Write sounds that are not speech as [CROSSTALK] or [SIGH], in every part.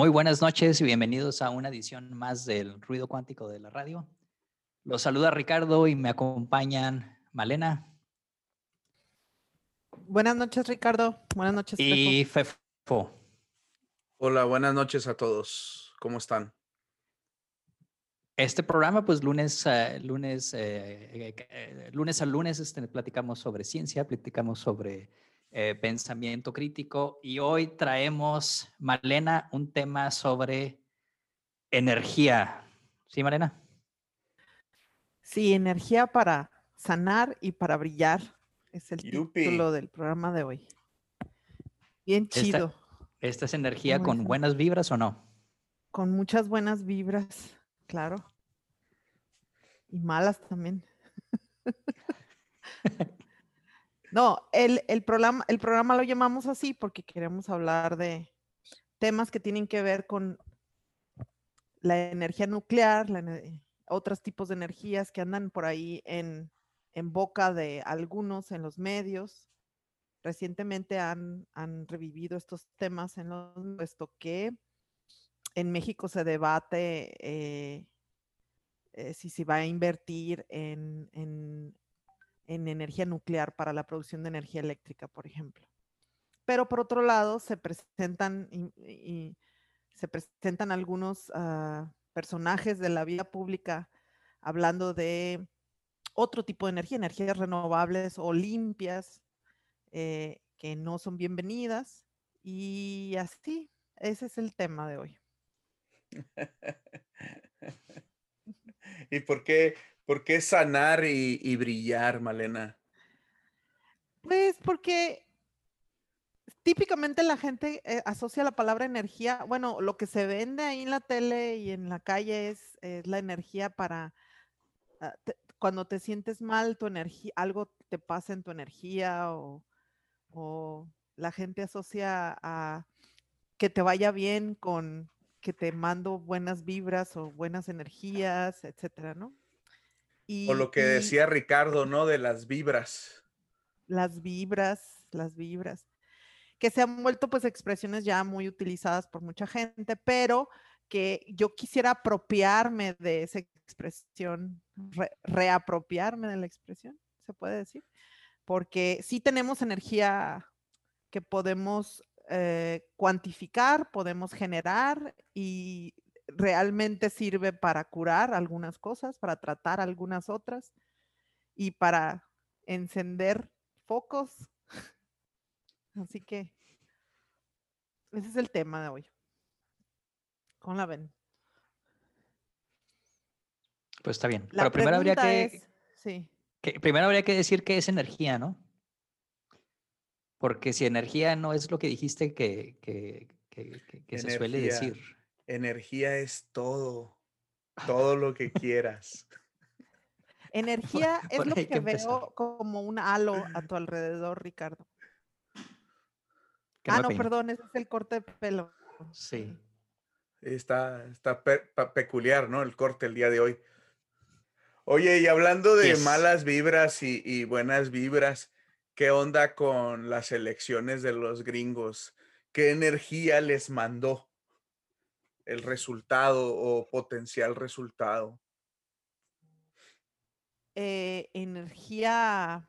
Muy buenas noches y bienvenidos a una edición más del Ruido Cuántico de la radio. Los saluda Ricardo y me acompañan Malena. Buenas noches, Ricardo. Buenas noches. Y Fefo. Hola, buenas noches a todos. ¿Cómo están? Este programa, pues lunes, lunes, eh, eh, lunes a lunes este, platicamos sobre ciencia, platicamos sobre eh, pensamiento crítico y hoy traemos, Malena, un tema sobre energía. ¿Sí, Malena? Sí, energía para sanar y para brillar. Es el título del programa de hoy. Bien chido. ¿Esta, es energía con buenas vibras o no? Con muchas buenas vibras, claro. Y malas también. [LAUGHS] no, el, programa, el programa lo llamamos así porque queremos hablar de temas que tienen que ver con la energía nuclear, la, otros tipos de energías que andan por ahí en, en boca de algunos en los medios. Recientemente han, han revivido estos temas en los puesto que en México se debate eh, eh, si se va a invertir en, en, en, energía nuclear para la producción de energía eléctrica, por ejemplo. Pero por otro lado, se presentan, y, se presentan algunos uh, personajes de la vida pública hablando de otro tipo de energía, energías renovables o limpias, eh, que no son bienvenidas. Y así, ese es el tema de hoy. [LAUGHS] ¿Y por qué, por qué sanar y, brillar, Malena? Pues porque típicamente la gente eh, asocia la palabra energía, bueno, lo que se vende ahí en la tele y en la calle es, la energía para Ah, cuando te sientes mal, tu energía, algo te pasa en tu energía o, la gente asocia a que te vaya bien con que te mando buenas vibras o buenas energías, etcétera, ¿no? O lo que decía Ricardo, ¿no? De las vibras. Las vibras, las vibras, que se han vuelto pues expresiones ya muy utilizadas por mucha gente, pero que yo quisiera apropiarme de esa expresión, reapropiarme de la expresión, se puede decir, porque sí tenemos energía que podemos eh, cuantificar, podemos generar y realmente sirve para curar algunas cosas, para tratar algunas otras y para encender focos. Así que ese es el tema de hoy. ¿Cómo la ven? Pues está bien. Pero primero habría que, sí. Primero habría que decir qué es energía, ¿no? Porque si energía no es lo que dijiste que, se suele decir. Energía es todo. Todo lo que quieras. Energía es lo que, veo como un halo a tu alrededor, Ricardo. Ah, no, perdón, ese es el corte de pelo. Sí. Está, está peculiar, ¿no? El corte el día de hoy. Oye, y hablando de malas vibras y, buenas vibras, ¿qué onda con las elecciones de los gringos? ¿Qué energía les mandó el resultado o potencial resultado? Eh, energía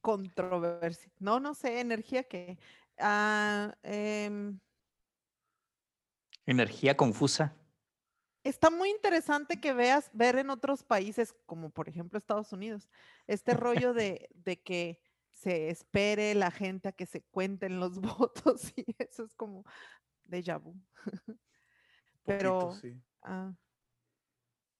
controversia. No, no sé, energía que Ah, em Energía confusa. Está muy interesante que veas, ver en otros países, como por ejemplo Estados Unidos, este rollo de, que se espere la gente a que se cuenten los [LAUGHS] votos y eso es como déjà vu. Pero ah,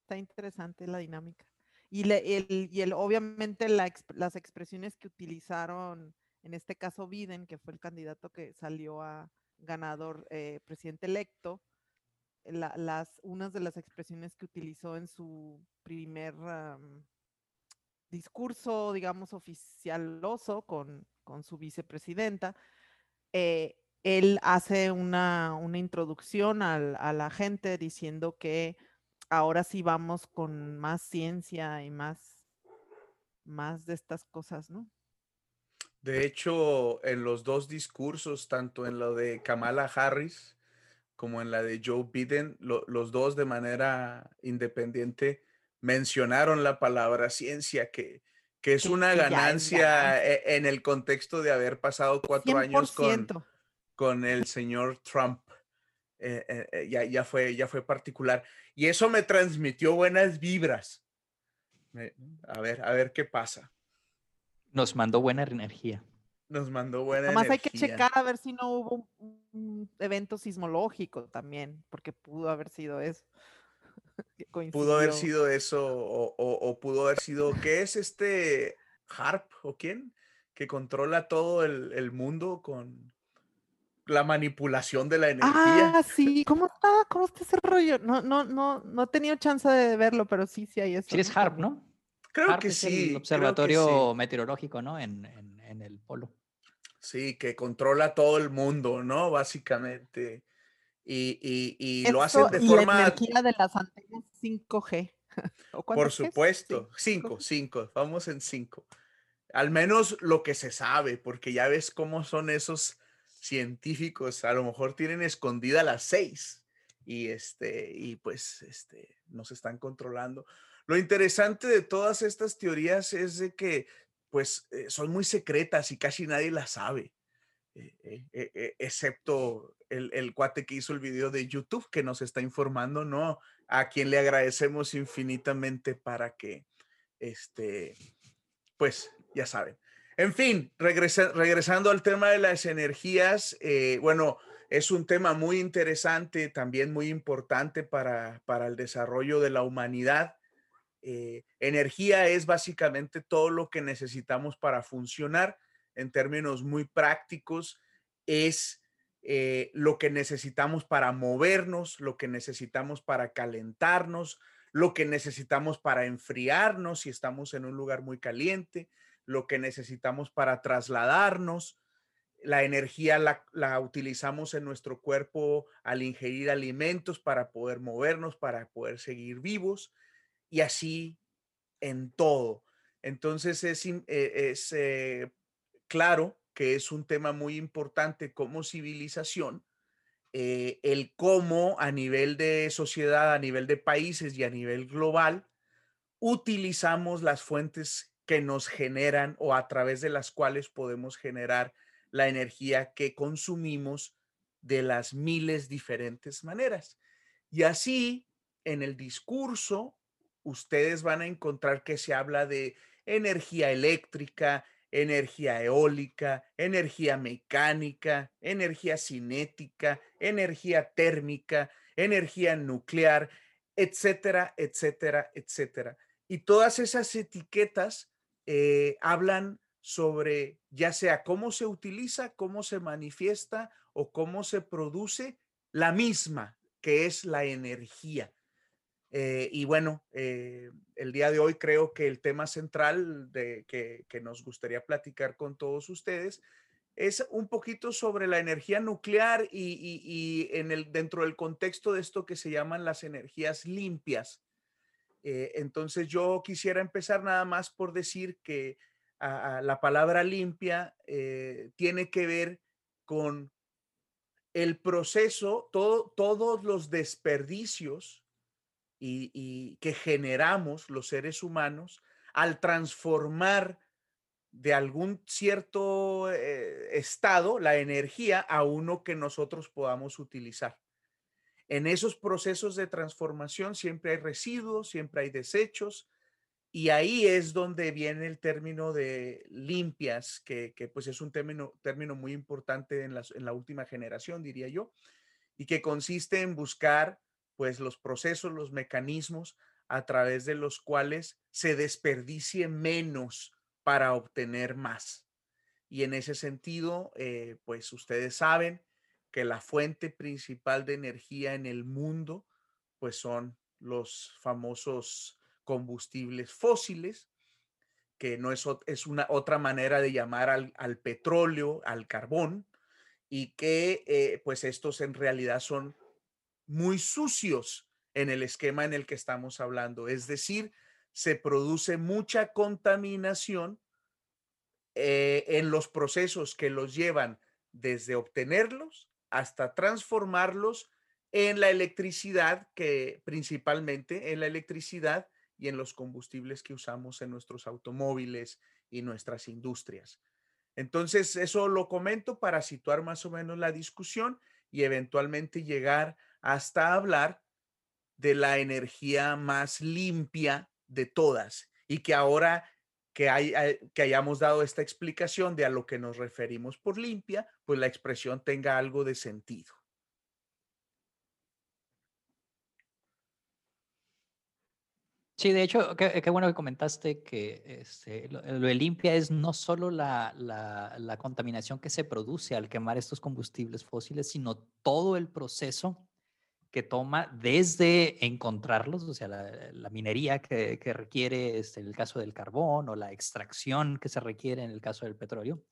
está interesante la dinámica. Y, el, y el, obviamente las expresiones que utilizaron en este caso Biden, que fue el candidato que salió a ganador eh, presidente electo, las, unas de las expresiones que utilizó en su primer discurso, digamos, oficialoso con, con su vicepresidenta, eh, él hace una, una introducción a la gente diciendo que ahora sí vamos con más ciencia y más, más de estas cosas, ¿no? De hecho, en los dos discursos, tanto en lo de Kamala Harris como en la de Joe Biden, los dos de manera independiente mencionaron la palabra ciencia, que, que es una ganancia e, en el contexto de haber pasado cuatro años con, con el señor Trump. Eh, eh, eh, ya, ya, fue, ya fue particular. Y eso me transmitió buenas vibras. a ver, a ver qué pasa. Nos mandó buena energía. Nos mandó buena Además hay que checar a ver si no hubo un, evento sismológico también, porque pudo haber sido eso. Pudo haber sido eso, o, pudo haber sido, ¿qué es este Harp o quién? Que controla todo el, el mundo con, la manipulación de la energía. Ah, sí. ¿Cómo está? ¿Cómo está ese rollo? No, no, no, no he tenido chance de verlo, pero sí, sí hay eso. Sí, es HARP, ¿no? Creo que sí. El observatorio meteorológico, ¿no? En, en, el polo. Sí, que controla todo el mundo, ¿no? Básicamente. Y, y, y lo hacen de forma. La energía de las antenas 5G. [LAUGHS] Por supuesto. 5, 5. Vamos en 5. Al menos lo que se sabe, porque ya ves cómo son esos científicos a lo mejor tienen escondida las seis y este y pues este nos están controlando. Lo interesante de todas estas teorías es de que pues eh, son muy secretas y casi nadie las sabe, eh, eh, excepto el, el, cuate que hizo el video de YouTube que nos está informando, ¿no? A quien le agradecemos infinitamente para que, este, pues ya saben, en fin, regresando al tema de las energías, eh, bueno, es un tema muy interesante, también muy importante para, el desarrollo de la humanidad. Eh, energía es básicamente todo lo que necesitamos para funcionar en términos muy prácticos. Es eh, lo que necesitamos para movernos, lo que necesitamos para calentarnos, lo que necesitamos para enfriarnos si estamos en un lugar muy caliente, lo que necesitamos para trasladarnos. La energía la, utilizamos en nuestro cuerpo al ingerir alimentos para poder movernos, para poder seguir vivos y así en todo. Entonces es, eh, eh, claro que es un tema muy importante como civilización, eh, el cómo a nivel de sociedad, a nivel de países y a nivel global, utilizamos las fuentes que nos generan o a través de las cuales podemos generar la energía que consumimos de las miles diferentes maneras. Y así, en el discurso, ustedes van a encontrar que se habla de energía eléctrica, energía eólica, energía mecánica, energía cinética, energía térmica, energía nuclear, etcétera, etcétera, etcétera. Y todas esas etiquetas eh, hablan sobre ya sea cómo se utiliza, cómo se manifiesta o cómo se produce la misma, que es la energía. Eh, y bueno, eh, el día de hoy creo que el tema central de, que, nos gustaría platicar con todos ustedes es un poquito sobre la energía nuclear y, en el, dentro del contexto de esto que se llaman las energías limpias. Eh, entonces yo quisiera empezar nada más por decir que la palabra limpia tiene que ver con el proceso, todos los desperdicios y, que generamos los seres humanos al transformar de algún cierto eh, estado la energía a uno que nosotros podamos utilizar. En esos procesos de transformación siempre hay residuos, siempre hay desechos, y ahí es donde viene el término de limpias, que, pues es un término, término muy importante en, en la última generación, diría yo, y que consiste en buscar pues los procesos, los mecanismos a través de los cuales se desperdicie menos para obtener más. Y en ese sentido, eh, pues ustedes saben, que la fuente principal de energía en el mundo, pues son los famosos combustibles fósiles, que no es, es una otra manera de llamar al, petróleo, al carbón, y que eh, pues estos en realidad son muy sucios en el esquema en el que estamos hablando. Es decir, se produce mucha contaminación eh, en los procesos que los llevan desde obtenerlos hasta transformarlos en la electricidad, que principalmente en la electricidad y en los combustibles que usamos en nuestros automóviles y nuestras industrias. Entonces, eso lo comento para situar más o menos la discusión y eventualmente llegar hasta hablar de la energía más limpia de todas y que ahora que, hay, eh, que hayamos dado esta explicación de a lo que nos referimos por limpia, pues la expresión tenga algo de sentido. Sí, de hecho, qué, bueno que comentaste que este, lo, de limpia es no solo la, la, contaminación que se produce al quemar estos combustibles fósiles, sino todo el proceso que toma desde encontrarlos, o sea, la, minería que, requiere este, en el caso del carbón o la extracción que se requiere en el caso del petróleo,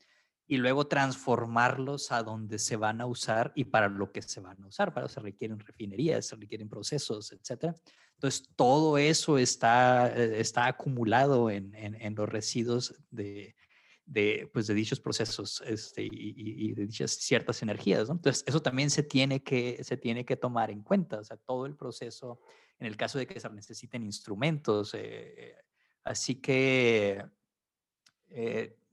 y luego transformarlos a donde se van a usar y para lo que se van a usar. Para eso se requieren refinerías, se requieren procesos, etc. Entonces, todo eso está, eh, está acumulado en, en, los residuos de, de, pues, de dichos procesos este, y, de dichas ciertas energías. Entonces, eso también se tiene, que, se tiene que tomar en cuenta. O sea, todo el proceso, en el caso de que se necesiten instrumentos. Eh, eh, así que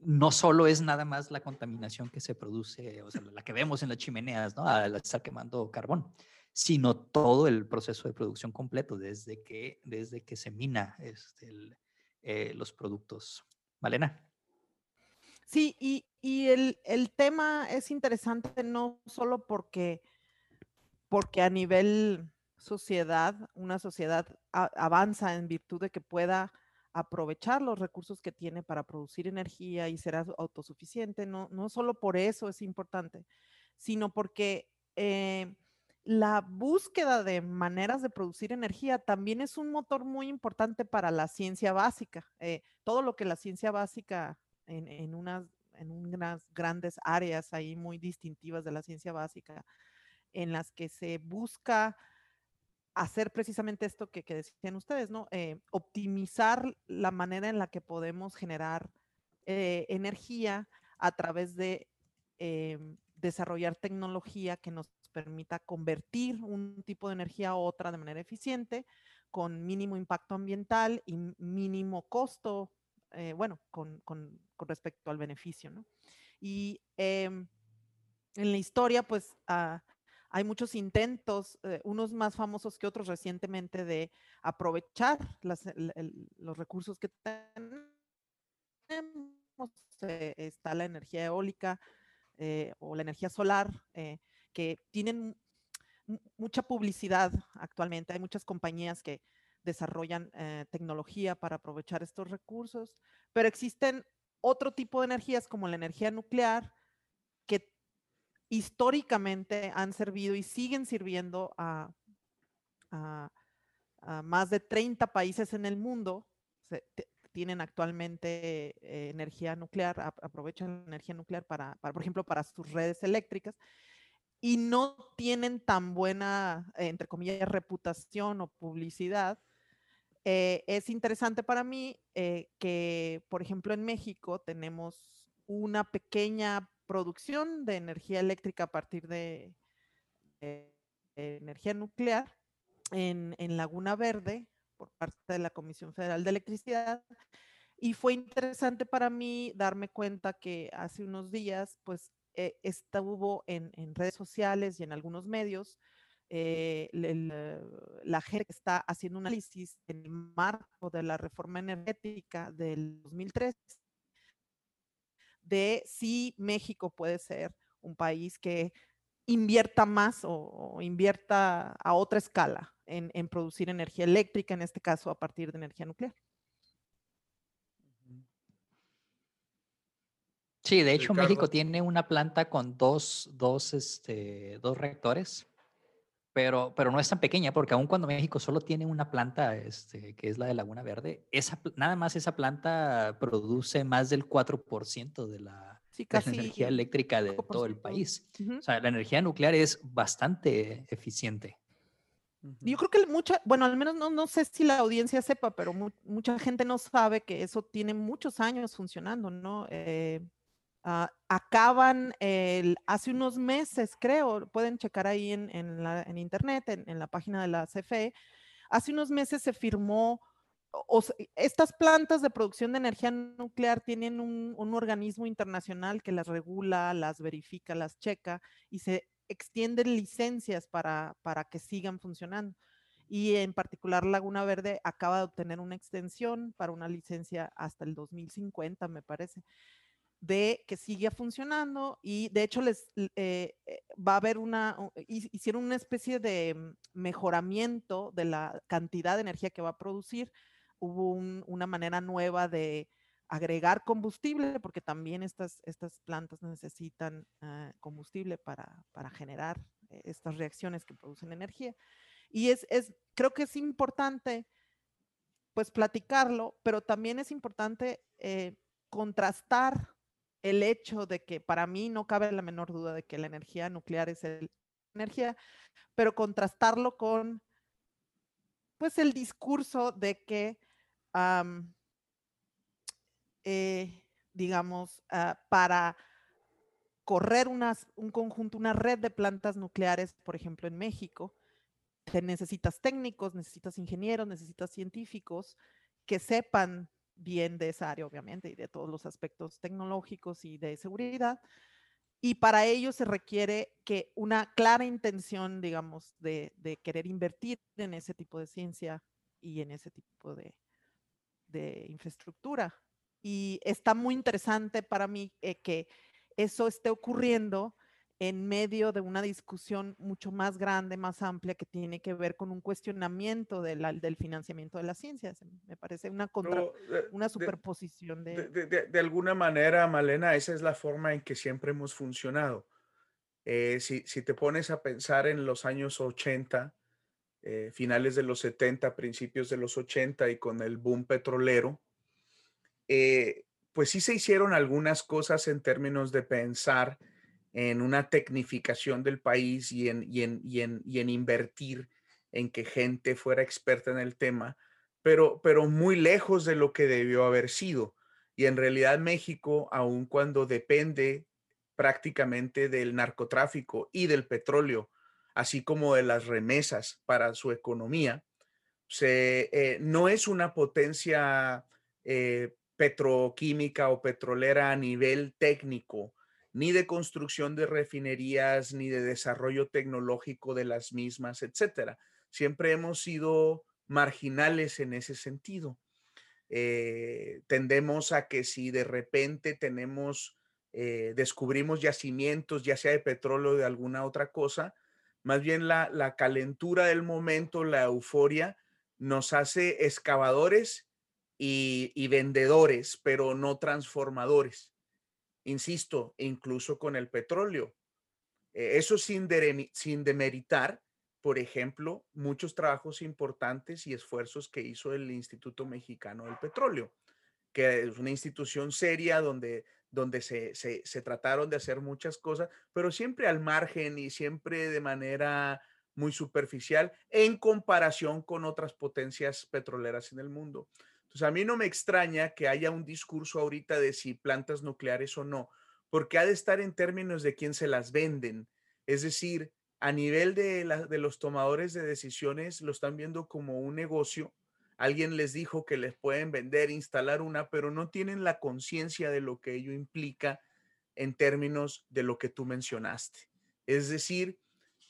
no solo es nada más la contaminación que se produce, o sea, la que vemos en las chimeneas, ¿no? Al estar quemando carbón, sino todo el proceso de producción completo, desde que, desde que se mina este, eh, los productos. Malena. Sí, y, el, tema es interesante no solo porque, porque a nivel sociedad, una sociedad avanza en virtud de que pueda aprovechar los recursos que tiene para producir energía y ser autosuficiente. No, no solo por eso es importante, sino porque eh, la búsqueda de maneras de producir energía también es un motor muy importante para la ciencia básica. Eh, todo lo que la ciencia básica en, unas, en unas grandes áreas ahí muy distintivas de la ciencia básica, en las que se busca hacer precisamente esto que, decían ustedes, ¿no? Eh, optimizar la manera en la que podemos generar eh, energía a través de eh, desarrollar tecnología que nos permita convertir un tipo de energía a otra de manera eficiente, con mínimo impacto ambiental y mínimo costo, bueno, con, respecto al beneficio, ¿no? Y em, en la historia, pues, ah, hay muchos intentos, eh, unos más famosos que otros recientemente, de aprovechar los recursos que tenemos. Eh, está la energía eólica eh, o la energía solar, que tienen mucha publicidad actualmente. Hay muchas compañías que desarrollan tecnología para aprovechar estos recursos, pero existen otro tipo de energías como la energía nuclear que históricamente han servido y siguen sirviendo a, más de 30 países en el mundo. tienen actualmente eh, energía nuclear, aprovechan la energía nuclear para, por ejemplo, para sus redes eléctricas y no tienen tan buena, entre comillas, reputación o publicidad. Eh, es interesante para mí eh, que, por ejemplo, en México tenemos una pequeña producción de energía eléctrica a partir de, energía nuclear en, Laguna Verde por parte de la Comisión Federal de Electricidad. Y fue interesante para mí darme cuenta que hace unos días, pues, eh, estuvo en, redes sociales y en algunos medios eh, la gente que está haciendo un análisis en el marco de la reforma energética del 2003 de si México puede ser un país que invierta más o, invierta a otra escala en, producir energía eléctrica, en este caso a partir de energía nuclear. Sí, de hecho México tiene una planta con dos, dos, este, dos reactores pero, pero no es tan pequeña porque aun cuando México solo tiene una planta, este, que es la de Laguna Verde, esa, nada más esa planta produce más del 4% de la, energía eléctrica de todo el país. O sea, la energía nuclear es bastante eficiente. Yo creo que mucha, bueno, al menos no, no sé si la audiencia sepa, pero mucha gente no sabe que eso tiene muchos años funcionando, ¿no? Eh, ah, acaban hace unos meses, creo, pueden checar ahí en, internet, en, la página de la CFE, hace unos meses se firmó, estas plantas de producción de energía nuclear tienen un, organismo internacional que las regula, las verifica, las checa y se extienden licencias para que sigan funcionando. Y en particular Laguna Verde acaba de obtener una extensión para una licencia hasta el 2050, me parece, de que sigue funcionando y de hecho les eh, eh, va a haber una, hicieron una especie de mm, mejoramiento de la cantidad de energía que va a producir. Hubo una manera nueva de agregar combustible, porque también estas, estas plantas necesitan ah, combustible para, para, generar eh, estas reacciones que producen energía. Y es, es, creo que es importante, pues, platicarlo, pero también es importante eh, contrastar el hecho de que para mí no cabe la menor duda de que la energía nuclear es el, energía, pero contrastarlo con, pues, el discurso de que eh, digamos, ah, para correr un conjunto, una red de plantas nucleares, por ejemplo, en México, te necesitas técnicos, necesitas ingenieros, necesitas científicos que sepan bien de esa área, obviamente, y de todos los aspectos tecnológicos y de seguridad. Y para ello se requiere que una clara intención, digamos, de, querer invertir en ese tipo de ciencia y en ese tipo de, de infraestructura. Y está muy interesante para mí eh, que eso esté ocurriendo en medio de una discusión mucho más grande, más amplia, que tiene que ver con un cuestionamiento de del financiamiento de las ciencias. Me parece una, contra, una superposición de de, alguna manera, Malena, esa es la forma en que siempre hemos funcionado. Eh, si, si, te pones a pensar en los años 80, eh, finales de los 70, principios de los 80 y con el boom petrolero, eh, pues sí se hicieron algunas cosas en términos de pensar en una tecnificación del país y en, invertir en que gente fuera experta en el tema, pero, pero muy lejos de lo que debió haber sido. Y en realidad México, aun cuando depende prácticamente del narcotráfico y del petróleo, así como de las remesas para su economía, eh, no es una potencia eh, petroquímica o petrolera a nivel técnico, ni de construcción de refinerías, ni de desarrollo tecnológico de las mismas, etcétera. Siempre hemos sido marginales en ese sentido. Eh, tendemos a que si de repente tenemos, eh, descubrimos yacimientos, ya sea de petróleo o de alguna otra cosa, más bien la, la calentura del momento, la euforia, nos hace excavadores y, vendedores, pero no transformadores. Insisto, incluso con el petróleo. Eh, eso sin, demeritar, por ejemplo, muchos trabajos importantes y esfuerzos que hizo el Instituto Mexicano del Petróleo, que es una institución seria donde, donde se, se, trataron de hacer muchas cosas, pero siempre al margen y siempre de manera muy superficial en comparación con otras potencias petroleras en el mundo. Entonces, a mí no me extraña que haya un discurso ahorita de si plantas nucleares o no, porque ha de estar en términos de quién se las venden. Es decir, a nivel de, los tomadores de decisiones, lo están viendo como un negocio. Alguien les dijo que les pueden vender, instalar una, pero no tienen la conciencia de lo que ello implica en términos de lo que tú mencionaste. Es decir,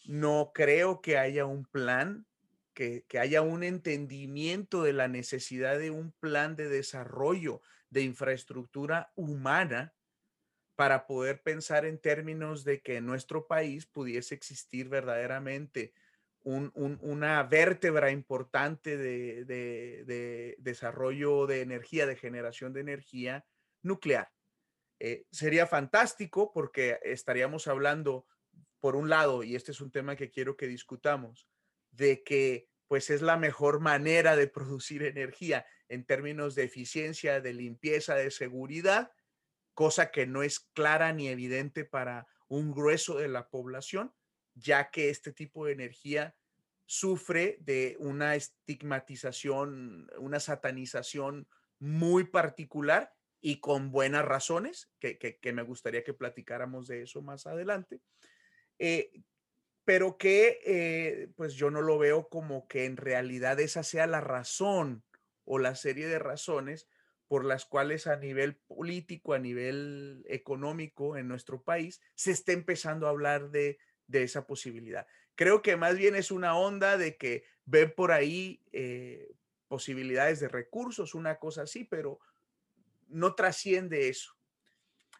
no creo que haya un plan que, haya un entendimiento de la necesidad de un plan de desarrollo de infraestructura humana para poder pensar en términos de que en nuestro país pudiese existir verdaderamente una vértebra importante de, desarrollo de energía, de generación de energía nuclear. Eh, sería fantástico porque estaríamos hablando, por un lado, y este es un tema que quiero que discutamos, de que pues es la mejor manera de producir energía en términos de eficiencia, de limpieza, de seguridad, cosa que no es clara ni evidente para un grueso de la población, ya que este tipo de energía sufre de una estigmatización, una satanización muy particular y con buenas razones, que, me gustaría que platicáramos de eso más adelante, eh, pero que eh, pues yo no lo veo como que en realidad esa sea la razón o la serie de razones por las cuales a nivel político, a nivel económico en nuestro país, se está empezando a hablar de, esa posibilidad. Creo que más bien es una onda de que ven por ahí eh, posibilidades de recursos, una cosa así, pero no trasciende eso.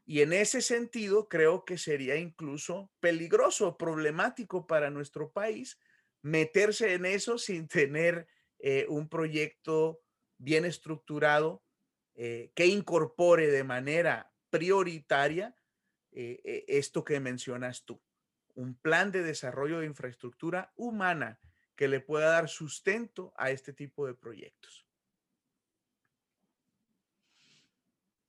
Y en ese sentido, creo que sería incluso peligroso, problemático para nuestro país meterse en eso sin tener eh, un proyecto bien estructurado eh, que incorpore de manera prioritaria eh, esto que mencionas tú, un plan de desarrollo de infraestructura humana que le pueda dar sustento a este tipo de proyectos.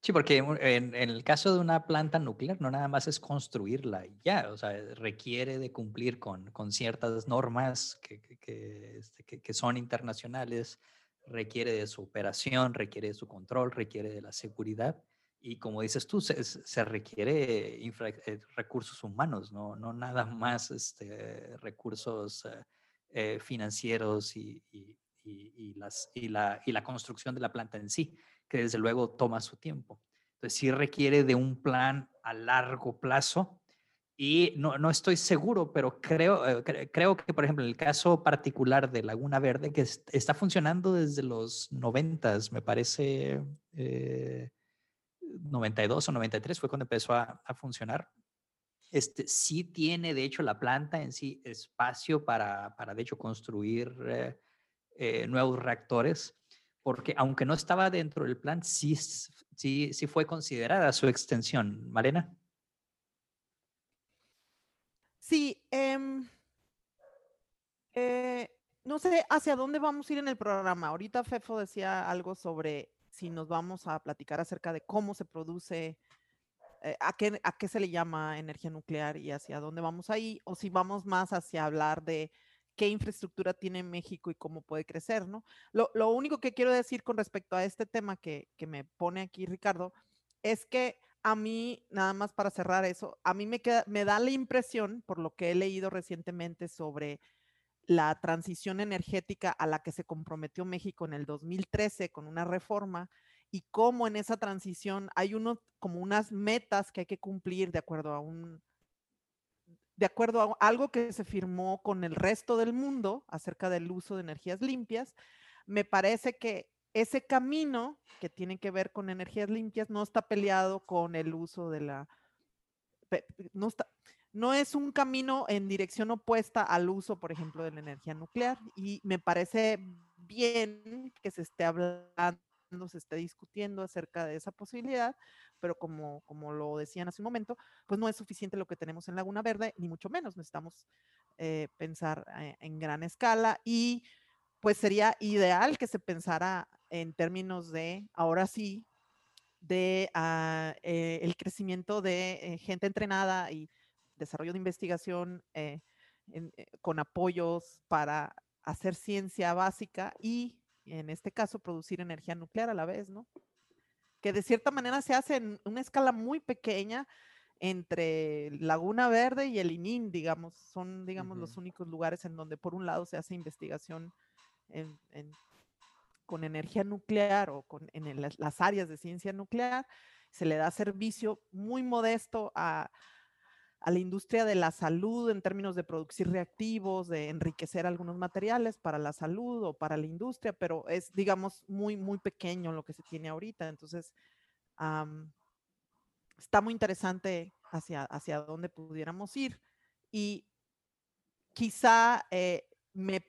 Sí, porque en, el caso de una planta nuclear no nada más es construirla ya, o sea, requiere de cumplir con, con ciertas normas que, que, este, que son internacionales, requiere de su operación, requiere de su control, requiere de la seguridad. Y como dices tú, se, requiere eh, recursos humanos, ¿no? no nada más este, recursos eh, eh, financieros y, las, y, la, y la construcción de la planta en sí, que desde luego toma su tiempo. Entonces sí requiere de un plan a largo plazo y no, no, estoy seguro, pero creo, eh, creo que, por ejemplo, en el caso particular de Laguna Verde, que está funcionando desde los 90, me parece, 92 eh, o 93 fue cuando empezó a, funcionar. Este, sí tiene, de hecho, la planta en sí espacio para, para de hecho, construir eh, nuevos reactores, porque aunque no estaba dentro del plan, sí, sí, sí fue considerada su extensión. Malena. Sí, em, eh, no sé hacia dónde vamos a ir en el programa. Ahorita Fefo decía algo sobre si nos vamos a platicar acerca de cómo se produce, eh, a, qué, a qué se le llama energía nuclear y hacia dónde vamos ahí, o si vamos más hacia hablar de qué infraestructura tiene México y cómo puede crecer, ¿no? Lo, lo único que quiero decir con respecto a este tema que, que me pone aquí Ricardo es que a mí, nada más para cerrar eso, a mí me, queda, me da la impresión, por lo que he leído recientemente sobre la transición energética a la que se comprometió México en el 2013 con una reforma y cómo en esa transición hay uno, como unas metas que hay que cumplir de acuerdo a un de acuerdo a algo que se firmó con el resto del mundo acerca del uso de energías limpias, me parece que ese camino que tiene que ver con energías limpias no está peleado con el uso de la... No, está, no es un camino en dirección opuesta al uso, por ejemplo, de la energía nuclear. Y me parece bien que se esté hablando, se esté discutiendo acerca de esa posibilidad, pero como, como lo decían hace un momento, pues no es suficiente lo que tenemos en Laguna Verde, ni mucho menos. Necesitamos eh, pensar eh, en gran escala y pues sería ideal que se pensara en términos de, ahora sí, de ah, eh, el crecimiento de gente entrenada y desarrollo de investigación con apoyos para hacer ciencia básica y, en este caso, producir energía nuclear a la vez, ¿no? Que de cierta manera se hace en una escala muy pequeña entre Laguna Verde y el ININ, digamos, son, digamos, los únicos lugares en donde por un lado se hace investigación en, con energía nuclear o con, en las áreas de ciencia nuclear, se le da servicio muy modesto a, la industria de la salud en términos de producir reactivos, de enriquecer algunos materiales para la salud o para la industria, pero es, digamos, muy, muy pequeño lo que se tiene ahorita. Entonces, está muy interesante hacia, hacia dónde pudiéramos ir. Y quizá eh, me,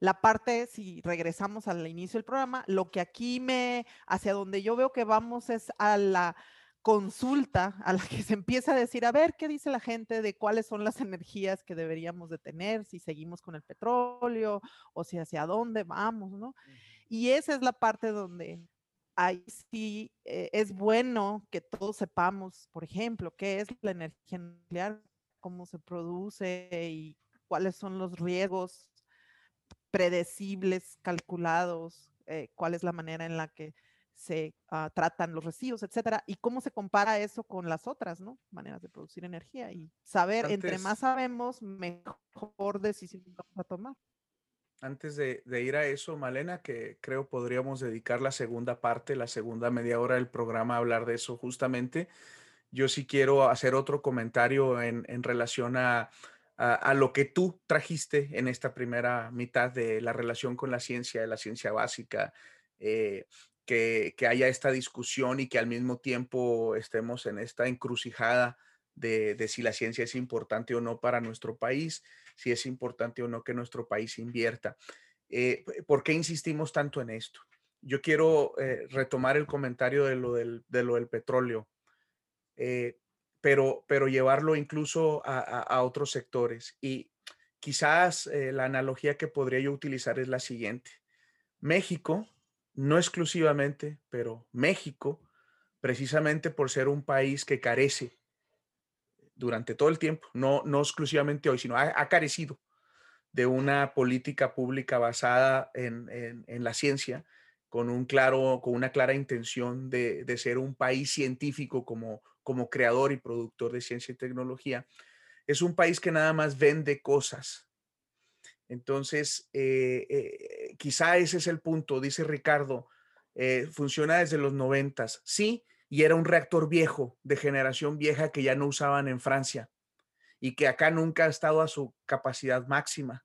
la parte, si regresamos al inicio del programa, lo que aquí me, hacia donde yo veo que vamos es a la consulta a la que se empieza a decir, a ver, ¿qué dice la gente de cuáles son las energías que deberíamos de tener, si seguimos con el petróleo o si hacia dónde vamos, ¿no? Y esa es la parte donde ahí sí eh, es bueno que todos sepamos, por ejemplo, qué es la energía nuclear, cómo se produce y cuáles son los riesgos predecibles, calculados, eh, cuál es la manera en la que se ah, tratan los residuos, etcétera, y cómo se compara eso con las otras, ¿no? Maneras de producir energía y saber, entre más sabemos, mejor decisión vamos a tomar. Antes de, de, ir a eso, Malena, que creo podríamos dedicar la segunda parte, la segunda media hora del programa a hablar de eso justamente, yo sí quiero hacer otro comentario en, en relación a, a, lo que tú trajiste en esta primera mitad de la relación con la ciencia, de la ciencia básica, eh, que, que, haya esta discusión y que al mismo tiempo estemos en esta encrucijada de, de, si la ciencia es importante o no para nuestro país, si es importante o no que nuestro país invierta. Eh, ¿Por qué insistimos tanto en esto? Yo quiero eh, retomar el comentario de lo del, de lo del petróleo. Eh, pero, pero llevarlo incluso a, otros sectores. Y quizás eh, la analogía que podría yo utilizar es la siguiente. México, no exclusivamente, pero México, precisamente por ser un país que carece durante todo el tiempo, no, no exclusivamente hoy, sino ha, carecido de una política pública basada en, la ciencia, con, un claro, con una clara intención de, de, ser un país científico como, como creador y productor de ciencia y tecnología, es un país que nada más vende cosas. Entonces, eh, eh, quizá ese es el punto, dice Ricardo, eh, funciona desde los noventas, sí, y era un reactor viejo, de generación vieja que ya no usaban en Francia y que acá nunca ha estado a su capacidad máxima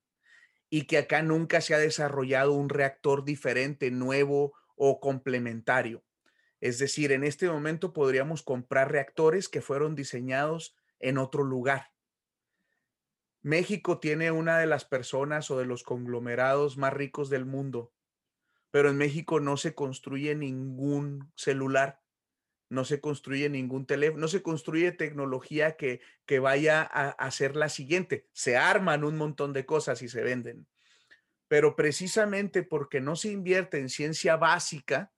y que acá nunca se ha desarrollado un reactor diferente, nuevo o complementario. Es decir, en este momento podríamos comprar reactores que fueron diseñados en otro lugar. México tiene una de las personas o de los conglomerados más ricos del mundo, pero en México no se construye ningún celular, no se construye ningún teléfono, no se construye tecnología que, que vaya a, a ser la siguiente. Se arman un montón de cosas y se venden. Pero precisamente porque no se invierte en ciencia básica,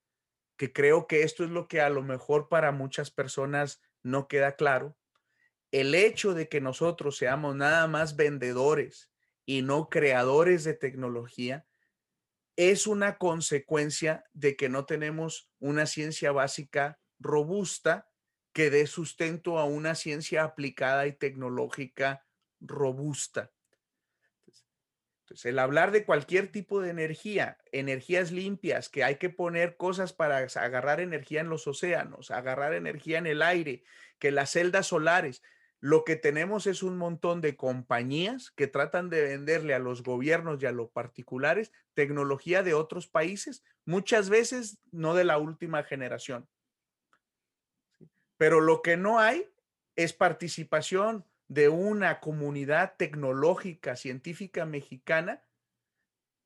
que creo que esto es lo que a lo mejor para muchas personas no queda claro. El hecho de que nosotros seamos nada más vendedores y no creadores de tecnología es una consecuencia de que no tenemos una ciencia básica robusta que dé sustento a una ciencia aplicada y tecnológica robusta. Entonces, el hablar de cualquier tipo de energía, energías limpias, que hay que poner cosas para agarrar energía en los océanos, agarrar energía en el aire, que las celdas solares, lo que tenemos es un montón de compañías que tratan de venderle a los gobiernos y a los particulares tecnología de otros países, muchas veces no de la última generación. Pero lo que no hay es participación de una comunidad tecnológica, científica mexicana,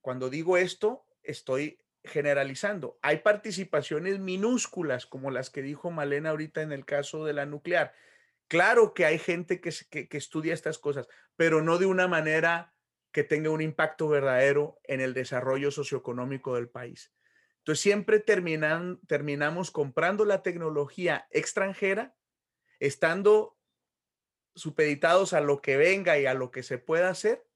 cuando digo esto, estoy generalizando. Hay participaciones minúsculas, como las que dijo Malena ahorita en el caso de la nuclear. Claro que hay gente que, estudia estas cosas, pero no de una manera que tenga un impacto verdadero en el desarrollo socioeconómico del país. Entonces, siempre terminan, terminamos comprando la tecnología extranjera, estando supeditados a lo que venga y a lo que se pueda hacer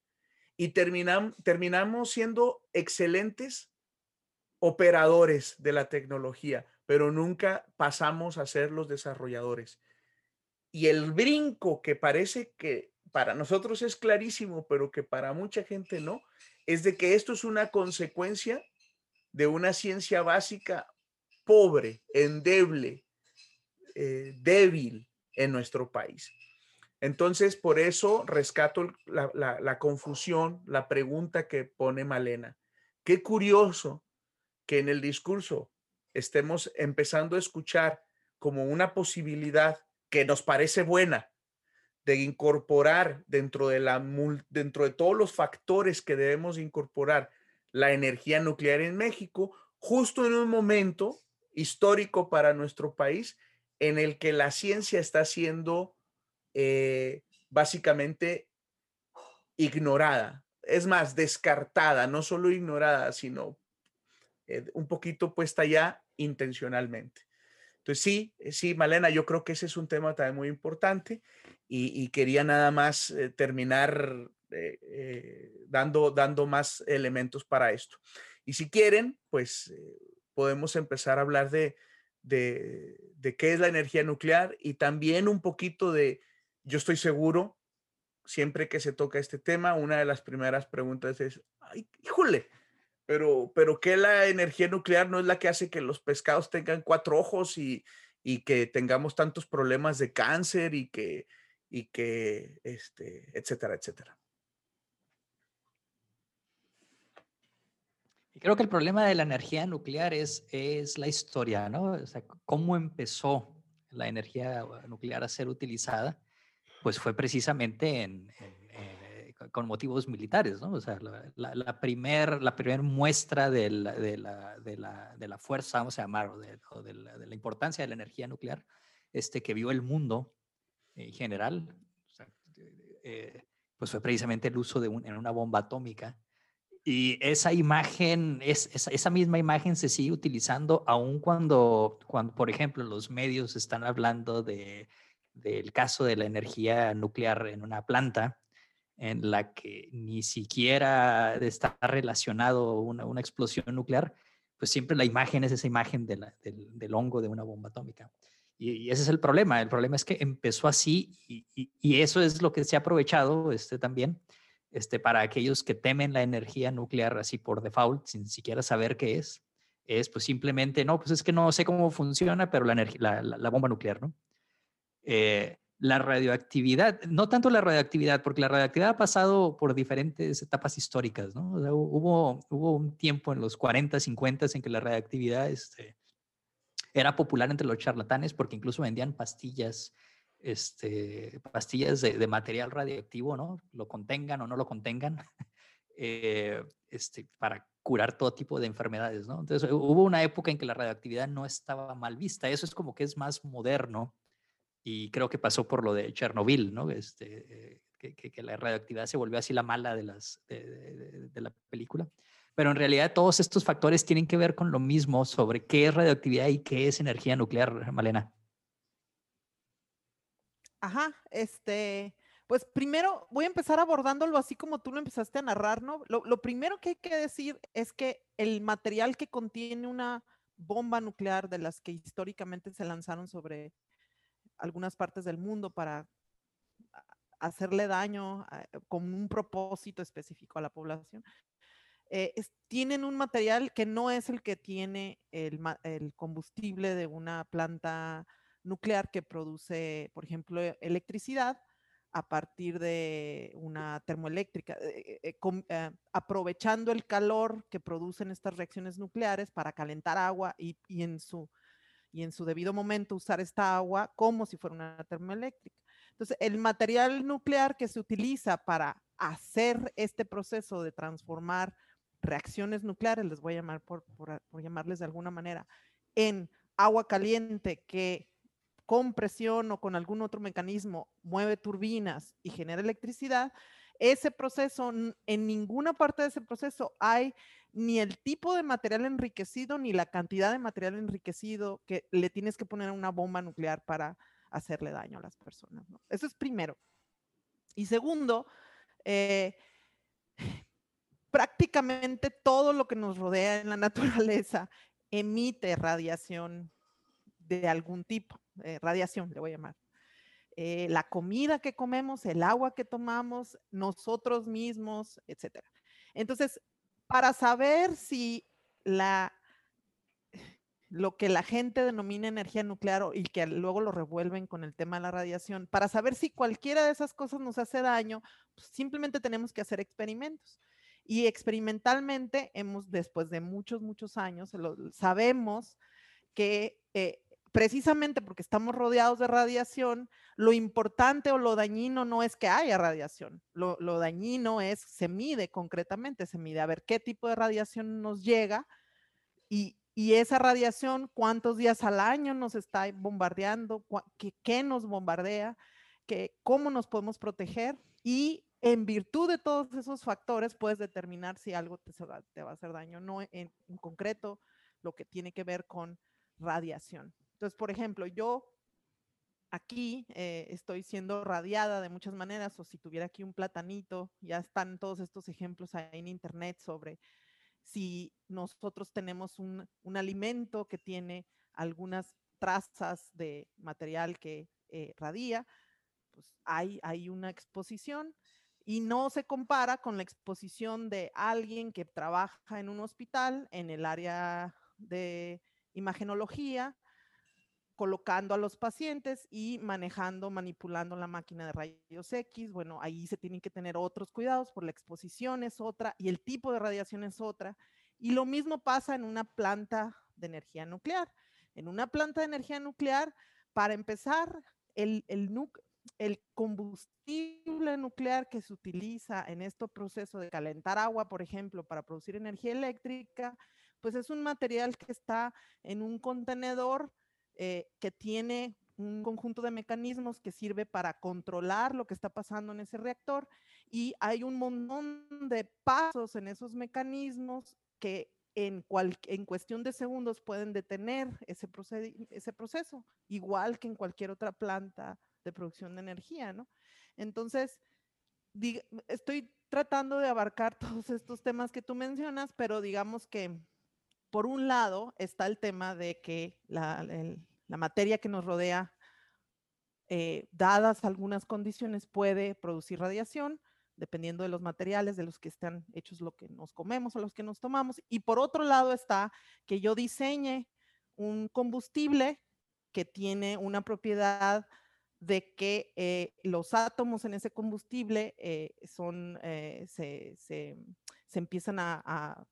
y terminamos siendo excelentes operadores de la tecnología, pero nunca pasamos a ser los desarrolladores. Y el brinco que parece que para nosotros es clarísimo, pero que para mucha gente no, es de que esto es una consecuencia de una ciencia básica pobre, endeble, eh, débil en nuestro país. Entonces, por eso rescato la, confusión, la pregunta que pone Malena. Qué curioso que en el discurso estemos empezando a escuchar como una posibilidad que nos parece buena de incorporar dentro de, la, dentro de todos los factores que debemos incorporar la energía nuclear en México, justo en un momento histórico para nuestro país en el que la ciencia está siendo eh, básicamente ignorada. Es más, descartada, no solo ignorada, sino eh, un poquito puesta ya intencionalmente. Entonces, sí, eh, sí, Malena, yo creo que ese es un tema también muy importante y, quería nada más terminar eh, eh, dando, dando más elementos para esto. Y si quieren, pues podemos empezar a hablar de, de, qué es la energía nuclear y también un poquito de, yo estoy seguro, siempre que se toca este tema, una de las primeras preguntas es, híjole, pero, pero que la energía nuclear no es la que hace que los pescados tengan cuatro ojos y, y que tengamos tantos problemas de cáncer y que, y que, este, etcétera, etcétera. Y creo que el problema de la energía nuclear es, es la historia, ¿no? O sea, cómo empezó la energía nuclear a ser utilizada, pues fue precisamente en con motivos militares, ¿no? O sea, la, la, primer, la primer muestra de la, de, la, de, la, de la fuerza, vamos a llamar, o, de, de, la, importancia de la energía nuclear, este, que vio el mundo en general, eh, pues fue precisamente el uso de en una bomba atómica. Y esa imagen, es, esa, misma imagen se sigue utilizando aún cuando, cuando, por ejemplo, los medios están hablando de, del caso de la energía nuclear en una planta en la que ni siquiera está relacionado una, una explosión nuclear, pues siempre la imagen es esa imagen de del, hongo de una bomba atómica. Y, ese es el problema. El problema es que empezó así y, y, eso es lo que se ha aprovechado este, también este, para aquellos que temen la energía nuclear así por default, sin siquiera saber qué es. Es pues simplemente, no, pues es que no sé cómo funciona, pero la, la, la bomba nuclear, ¿no? Eh, la radioactividad, no tanto la radioactividad, porque la radioactividad ha pasado por diferentes etapas históricas, ¿no? hubo, hubo un tiempo en los 40, 50 en que la radioactividad este, era popular entre los charlatanes porque incluso vendían pastillas, este, pastillas de, material radioactivo, ¿no? Lo contengan o no lo contengan, [LAUGHS] eh, este, para curar todo tipo de enfermedades, ¿no? Entonces hubo una época en que la radioactividad no estaba mal vista, eso es como que es más moderno y creo que pasó por lo de Chernobyl, ¿no? Este, que, que, la radioactividad se volvió así la mala de, las, de, la película. Pero en realidad todos estos factores tienen que ver con lo mismo sobre qué es radioactividad y qué es energía nuclear, Malena. Ajá, este, pues primero voy a empezar abordándolo así como tú lo empezaste a narrar, ¿no? Lo, primero que hay que decir es que el material que contiene una bomba nuclear de las que históricamente se lanzaron sobre algunas partes del mundo para hacerle daño con un propósito específico a la población, eh, tienen un material que no es el que tiene el, el, combustible de una planta nuclear que produce, por ejemplo, electricidad a partir de una termoeléctrica, eh, eh, aprovechando el calor que producen estas reacciones nucleares para calentar agua y, y en su y en su debido momento usar esta agua como si fuera una termoeléctrica. Entonces, el material nuclear que se utiliza para hacer este proceso de transformar reacciones nucleares, les voy a llamar por, llamarles de alguna manera, en agua caliente que con presión o con algún otro mecanismo mueve turbinas y genera electricidad, ese proceso, en ninguna parte de ese proceso hay ni el tipo de material enriquecido ni la cantidad de material enriquecido que le tienes que poner a una bomba nuclear para hacerle daño a las personas. Eso es primero. Y segundo, eh, [SIGHS] prácticamente todo lo que nos rodea en la [LAUGHS] naturaleza emite radiación de algún tipo, eh, radiación le voy a llamar. Eh, la comida que comemos, el agua que tomamos, nosotros mismos, etc. Entonces, para saber si la, lo que la gente denomina energía nuclear y que luego lo revuelven con el tema de la radiación, para saber si cualquiera de esas cosas nos hace daño, pues, simplemente tenemos que hacer experimentos. Y experimentalmente hemos, después de muchos, muchos años, sabemos que eh, precisamente porque estamos rodeados de radiación, lo importante o lo dañino no es que haya radiación, lo, dañino es, se mide concretamente, se mide a ver qué tipo de radiación nos llega y, esa radiación, cuántos días al año nos está bombardeando, qué, nos bombardea, que, cómo nos podemos proteger y en virtud de todos esos factores puedes determinar si algo te, te va a hacer daño, no en concreto lo que tiene que ver con radiación. Entonces, por ejemplo, yo aquí eh, estoy siendo radiada de muchas maneras, o si tuviera aquí un platanito, ya están todos estos ejemplos ahí en internet sobre si nosotros tenemos un, alimento que tiene algunas trazas de material que eh, radia, pues hay, hay una exposición y no se compara con la exposición de alguien que trabaja en un hospital en el área de imagenología colocando a los pacientes y manejando, manipulando la máquina de rayos X. Bueno, ahí se tienen que tener otros cuidados por la exposición es otra y el tipo de radiación es otra. Y lo mismo pasa en una planta de energía nuclear. En una planta de energía nuclear, para empezar, el, combustible nuclear que se utiliza en este proceso de calentar agua, por ejemplo, para producir energía eléctrica, pues es un material que está en un contenedor eh, que tiene un conjunto de mecanismos que sirve para controlar lo que está pasando en ese reactor y hay un montón de pasos en esos mecanismos que en, cuestión de segundos pueden detener ese, ese proceso, igual que en cualquier otra planta de producción de energía, ¿no? Entonces, estoy tratando de abarcar [LAUGHS] todos estos temas que tú mencionas, pero digamos que por un lado está el tema de que la, materia que nos rodea, eh, dadas algunas condiciones, puede producir radiación, dependiendo de los materiales de los que están hechos lo que nos comemos o los que nos tomamos. Y por otro lado está que yo diseñe un combustible que tiene una propiedad de que eh, los átomos en ese combustible eh, son, se, empiezan a, a,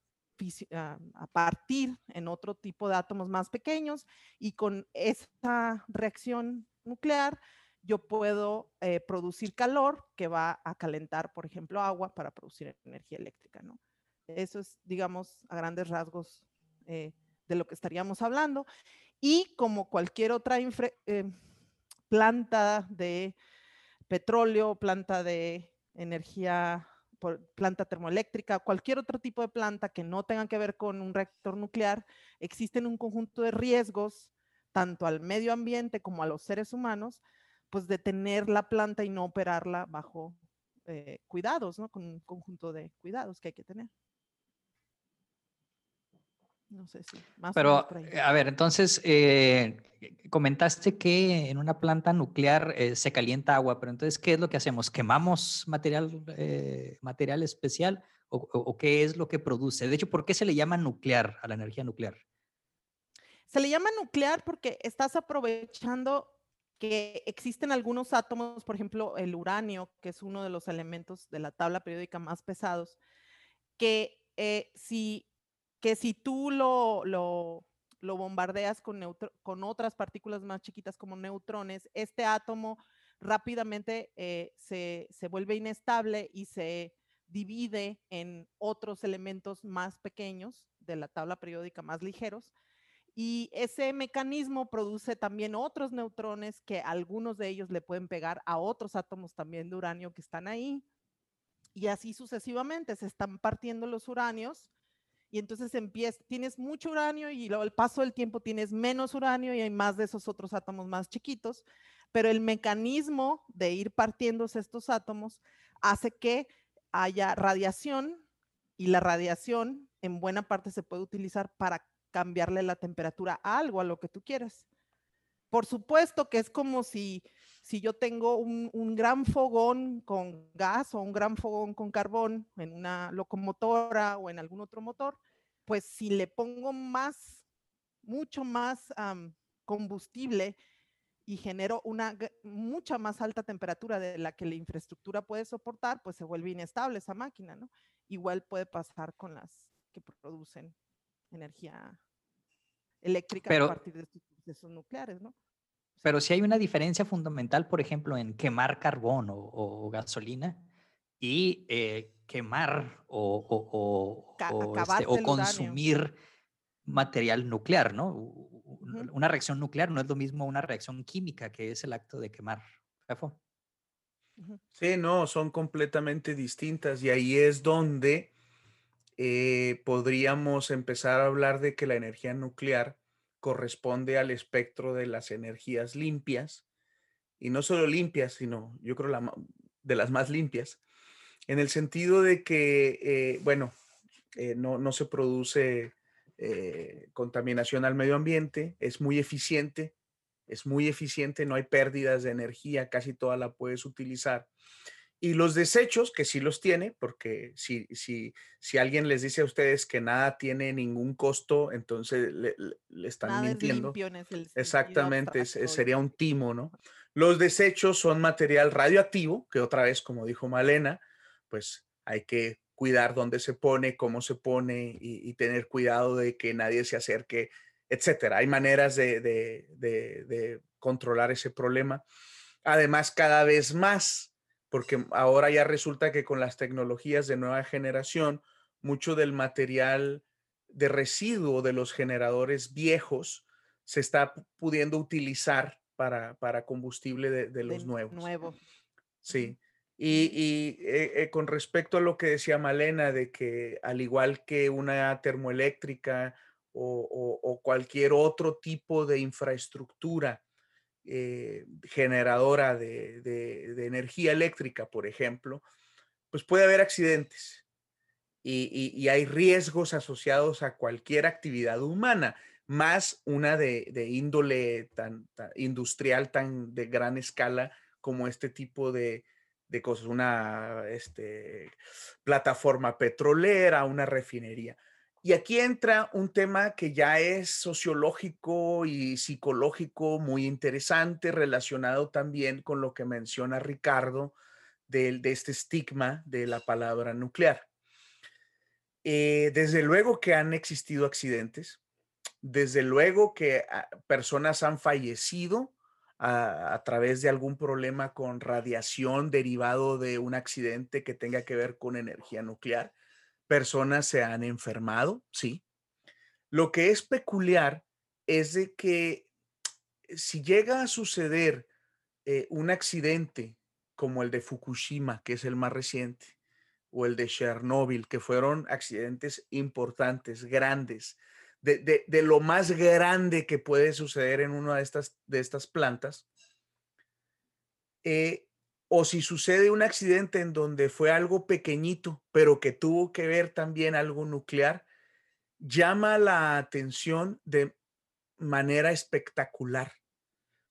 partir en otro tipo de átomos más pequeños y con esta reacción nuclear yo puedo eh, producir calor que va a calentar, por ejemplo, agua para producir energía eléctrica, ¿no? Eso es, digamos, a grandes rasgos eh, de lo que estaríamos hablando. Y como cualquier otra eh, planta de petróleo, planta de energía planta termoeléctrica, cualquier otro tipo de planta que no tenga que ver con un reactor nuclear, existen un conjunto de riesgos, tanto al medio ambiente como a los seres humanos, pues de tener la planta y no operarla bajo eh, cuidados, ¿no? Con un conjunto de cuidados que hay que tener. No sé si más Pero, eh, a ver, entonces, eh, comentaste que en una planta nuclear eh, se calienta agua, pero entonces, ¿qué es lo que hacemos? ¿Quemamos material, material especial o, qué es lo que produce? De hecho, ¿por qué se le llama nuclear a la energía nuclear? Se le llama nuclear porque estás aprovechando que existen algunos átomos, por ejemplo, el uranio, que es uno de los elementos de la tabla periódica más pesados, que si que si tú lo, lo, bombardeas con, con otras partículas más chiquitas como neutrones, este átomo rápidamente eh, se, se, vuelve inestable y se divide en otros elementos más pequeños de la tabla periódica más ligeros. Y ese mecanismo produce también otros neutrones que algunos de ellos le pueden pegar a otros átomos también de uranio que están ahí. Y así sucesivamente se están partiendo los uranios y entonces empieza, tienes mucho uranio y luego al paso del tiempo tienes menos uranio y hay más de esos otros átomos más chiquitos, pero el mecanismo de ir partiéndose estos átomos hace que haya radiación y la radiación en buena parte se puede utilizar para cambiarle la temperatura a algo, a lo que tú quieras. Por supuesto que es como si, si yo tengo un, un, gran fogón con gas o un gran fogón con carbón en una locomotora o en algún otro motor, pues si le pongo más, mucho más combustible y genero una mucha más alta temperatura de la que la infraestructura puede soportar, pues se vuelve inestable esa máquina, ¿no? Igual puede pasar con las que producen energía eléctrica a partir de estos procesos nucleares, ¿no? Pero si hay una diferencia fundamental, por ejemplo, en quemar carbón o, gasolina y eh, quemar o, este, consumir material nuclear, ¿no? Una reacción nuclear no es lo mismo una reacción química, que es el acto de quemar. Sí, no, son completamente distintas y ahí es donde eh, podríamos empezar a hablar de que la energía nuclear corresponde al espectro de las energías limpias y no solo limpias, sino yo creo de las más limpias, en el sentido de que, eh, bueno, eh, no, no, se produce eh, contaminación al medio ambiente, es muy eficiente, es muy eficiente, no hay pérdidas de energía, casi toda la puedes utilizar. Y los desechos, que sí los tiene, porque si, si, si alguien les dice a ustedes que nada tiene ningún costo, entonces le, están mintiendo. Exactamente, sería un timo, ¿no? Los desechos son material radioactivo, que otra vez, como dijo Malena, pues hay que cuidar dónde se pone, cómo se pone y, tener cuidado de que nadie se acerque, etcétera. Hay maneras de, de controlar ese problema. Además, cada vez más, porque ahora ya resulta que con las tecnologías de nueva generación, mucho del material de residuo de los generadores viejos se está pudiendo utilizar para, para combustible de, los nuevos. Nuevo. Sí. Y, eh, eh, con respecto a lo que decía Malena, de que al igual que una termoeléctrica o, cualquier otro tipo de infraestructura eh, generadora de, energía eléctrica, por ejemplo, pues puede haber accidentes y, hay riesgos asociados a cualquier actividad humana, más una de, índole tan, industrial, tan de gran escala como este tipo de, cosas, una este, plataforma petrolera, una refinería. Y aquí entra un tema que ya es sociológico y psicológico muy interesante, relacionado también con lo que menciona Ricardo de, de este estigma de la palabra nuclear. Eh, desde luego que han existido accidentes, desde luego que ah, personas han fallecido a, través de algún problema con radiación derivado de un accidente que tenga que ver con energía nuclear. Personas se han enfermado, sí. Lo que es peculiar es de que si llega a suceder eh, un accidente como el de Fukushima, que es el más reciente, o el de Chernobyl, que fueron accidentes importantes, grandes, de, lo más grande que puede suceder en una de estas, de estas plantas. Eh, o si sucede un accidente en donde fue algo pequeñito, pero que tuvo que ver también algo nuclear, llama la atención de manera espectacular,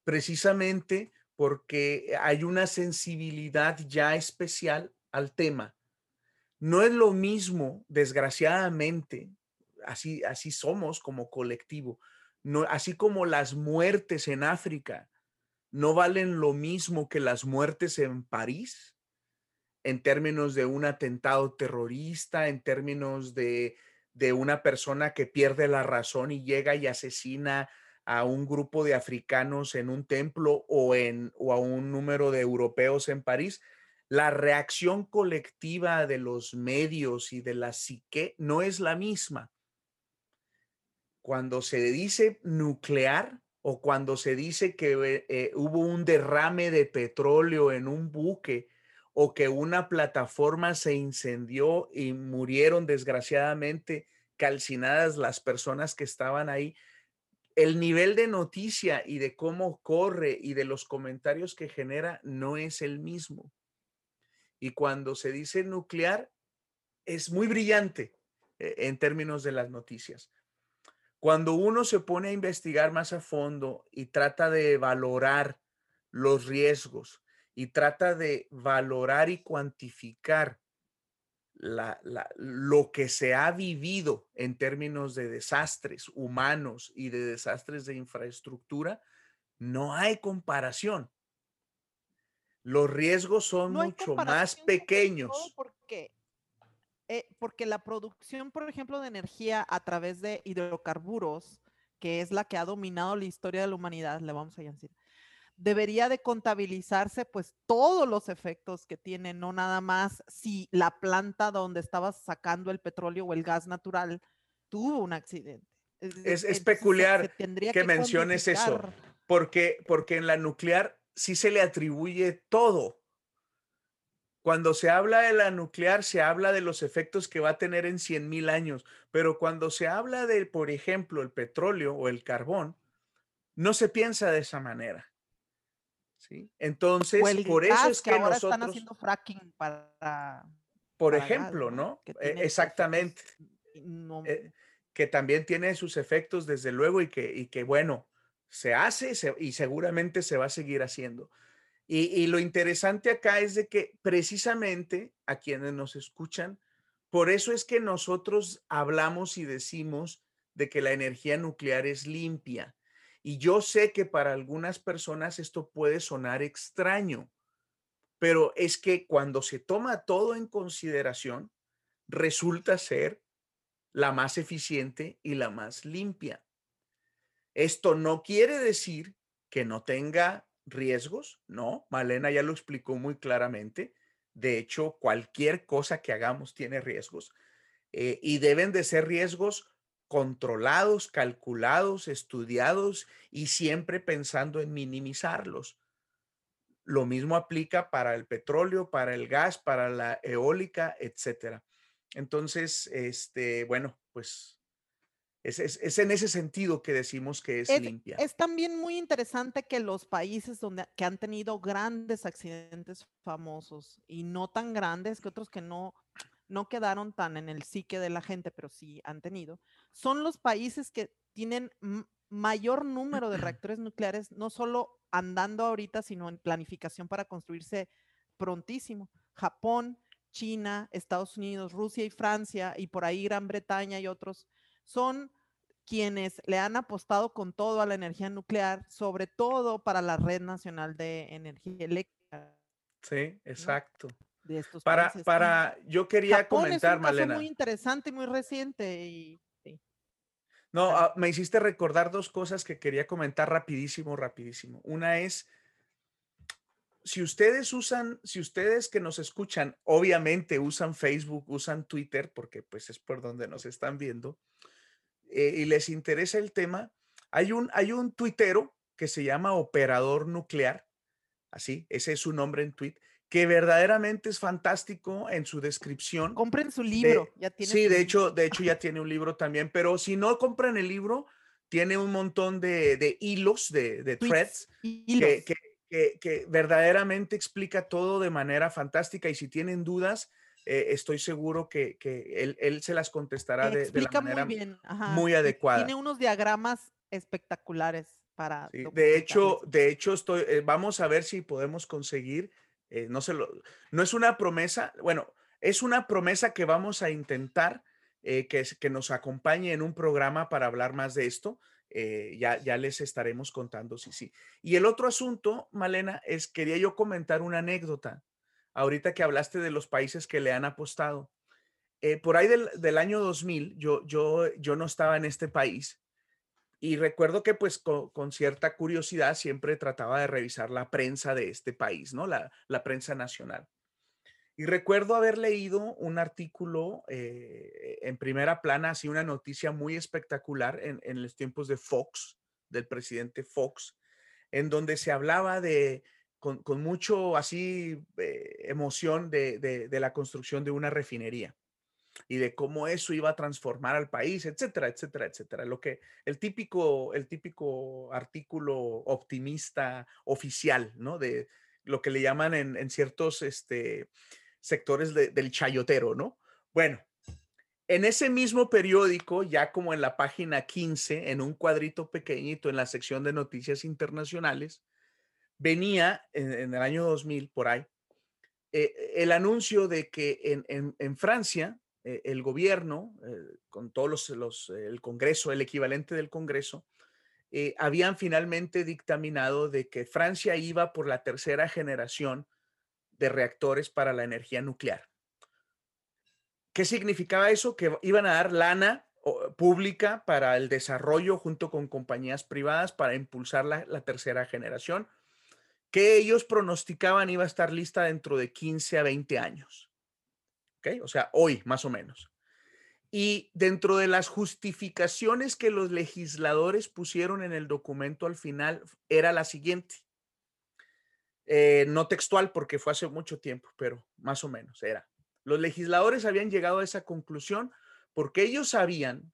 precisamente porque hay una sensibilidad ya especial al tema. No es lo mismo, desgraciadamente, así, así somos como colectivo. No, así como las muertes en África no valen lo mismo que las muertes en París, en términos de un atentado terrorista, en términos de, de una persona que pierde la razón y llega y asesina a un grupo de africanos en un templo o, en, o a un número de europeos en París, la reacción colectiva de los medios y de la psique no es la misma. Cuando se dice nuclear o cuando se dice que eh, hubo un derrame de petróleo en un buque o que una plataforma se incendió y murieron desgraciadamente calcinadas las personas que estaban ahí, el nivel de noticia y de cómo corre y de los comentarios que genera no es el mismo. Y cuando se dice nuclear, es muy brillante eh, en términos de las noticias. Cuando uno se pone a investigar más a fondo y trata de valorar los riesgos y trata de valorar y cuantificar lo que se ha vivido en términos de desastres humanos y de desastres de infraestructura, no hay comparación. Los riesgos son mucho más pequeños. Porque eh, porque la producción, por ejemplo, de energía a través de hidrocarburos, que es la que ha dominado la historia de la humanidad, le vamos a decir, debería de contabilizarse pues todos los efectos que tiene, no nada más si la planta donde estabas sacando el petróleo o el gas natural tuvo un accidente. Es, peculiar que, menciones eso, porque, porque en la nuclear sí se le atribuye todo cuando se habla de la nuclear, se habla de los efectos que va a tener en 100 mil años, pero cuando se habla de, por ejemplo, el petróleo o el carbón, no se piensa de esa manera. ¿sí? Entonces, por eso es que, ahora nosotros... están haciendo fracking para... Por ejemplo, ¿no? E, exactamente. Eh, que también tiene sus efectos, desde luego, y que, y que bueno, se hace y seguramente se va a seguir haciendo. Y, lo interesante acá es de que precisamente a quienes nos escuchan, por eso es que nosotros hablamos y decimos de que la energía nuclear es limpia. Y yo sé que para algunas personas esto puede sonar extraño, pero es que cuando se toma todo en consideración, resulta ser la más eficiente y la más limpia. Esto no quiere decir que no tenga riesgos, no, Malena ya lo explicó muy claramente. De hecho, cualquier cosa que hagamos tiene riesgos eh, y deben de ser riesgos controlados, calculados, estudiados y siempre pensando en minimizarlos. Lo mismo aplica para el petróleo, para el gas, para la eólica, etcétera. Entonces, este, bueno, pues es, en ese sentido que decimos que es, limpia. Es también muy interesante que los países donde que han tenido grandes accidentes famosos y no tan grandes que otros que no, no quedaron tan en el psique de la gente, pero sí han tenido, son los países que tienen mayor número de [CLEARS THROAT] reactores nucleares, no solo andando ahorita, sino en planificación para construirse prontísimo. Japón, China, Estados Unidos, Rusia y Francia, y por ahí Gran Bretaña y otros, son quienes le han apostado con todo a la energía nuclear, sobre todo para la Red Nacional de Energía Eléctrica. Sí, exacto. De estos para, para, yo quería comentar, es un Caso muy interesante y muy reciente. Y, No, ah, me hiciste recordar dos cosas que quería comentar rapidísimo, rapidísimo. Una es si ustedes usan, si ustedes que nos escuchan, obviamente usan Facebook, usan Twitter, porque pues es por donde nos están viendo, eh, y les interesa el tema, hay un, hay un tuitero que se llama Operador Nuclear, así, ese es su nombre en tweet, que verdaderamente es fantástico en su descripción. Compren su libro, ya tiene. Sí, de hecho, de hecho ya [LAUGHS] tiene un libro también, pero si no compran el libro, tiene un montón de, hilos, de, threads, que, que, verdaderamente explica todo de manera fantástica y si tienen dudas, eh, estoy seguro que, él, se las contestará de, la manera muy, adecuada. Tiene unos diagramas espectaculares para... de hecho, de hecho estoy, eh, vamos a ver si podemos conseguir, eh, no, se lo, no es una promesa, bueno, es una promesa que vamos a intentar que, que nos acompañe en un programa para hablar más de esto. Ya, ya les estaremos contando si sí, Y el otro asunto, Malena, es quería yo comentar una anécdota. Ahorita que hablaste de los países que le han apostado. Eh, por ahí del, año 2000, yo, yo, yo no estaba en este país y recuerdo que pues con, cierta curiosidad siempre trataba de revisar la prensa de este país, ¿no? La, la prensa nacional. Y recuerdo haber leído un artículo eh, en primera plana, así una noticia muy espectacular en, los tiempos de Fox, del presidente Fox, en donde se hablaba de, con, mucho así eh, emoción de, de, la construcción de una refinería y de cómo eso iba a transformar al país, etcétera, etcétera, etcétera. Lo que el típico, el típico artículo optimista oficial, ¿no? De lo que le llaman en, en ciertos, este, sectores del chayotero, ¿no? Bueno, en ese mismo periódico, ya como en la página 15, en un cuadrito pequeñito en la sección de noticias internacionales, venía en, el año 2000, por ahí, eh, el anuncio de que en, Francia, eh, el gobierno, eh, con todos los, el Congreso, el equivalente del Congreso, habían finalmente dictaminado de que Francia iba por la tercera generación de reactores para la energía nuclear. ¿Qué significaba eso? Que iban a dar lana pública para el desarrollo junto con compañías privadas para impulsar la, tercera generación, que ellos pronosticaban iba a estar lista dentro de 15 a 20 años. ¿Ok? O sea, hoy más o menos. Y dentro de las justificaciones que los legisladores pusieron en el documento al final era la siguiente. Eh, no textual porque fue hace mucho tiempo, pero más o menos era. Los legisladores habían llegado a esa conclusión porque ellos sabían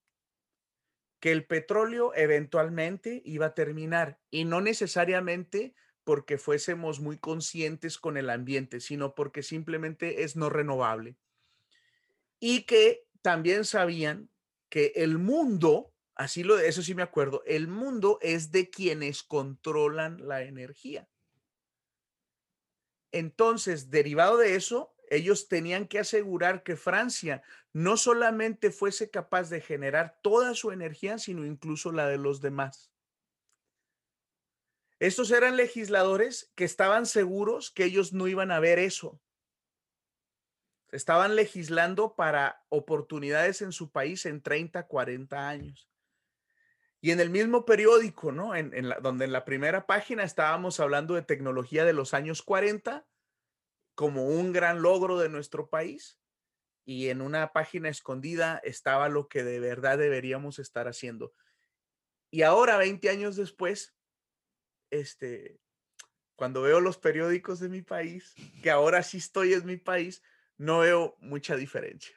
que el petróleo eventualmente iba a terminar y no necesariamente porque fuésemos muy conscientes con el ambiente, sino porque simplemente es no renovable. Y que también sabían que el mundo, así lo, eso sí me acuerdo, el mundo es de quienes controlan la energía. Entonces, derivado de eso, ellos tenían que asegurar que Francia no solamente fuese capaz de generar toda su energía, sino incluso la de los demás. Estos eran legisladores que estaban seguros que ellos no iban a ver eso. Estaban legislando para oportunidades en su país en 30, 40 años. Y en el mismo periódico, ¿no? En, donde en la primera página estábamos hablando de tecnología de los años 40 como un gran logro de nuestro país. Y en una página escondida estaba lo que de verdad deberíamos estar haciendo. Y ahora, 20 años después, este, cuando veo los periódicos de mi país, que ahora sí estoy en mi país, no veo mucha diferencia.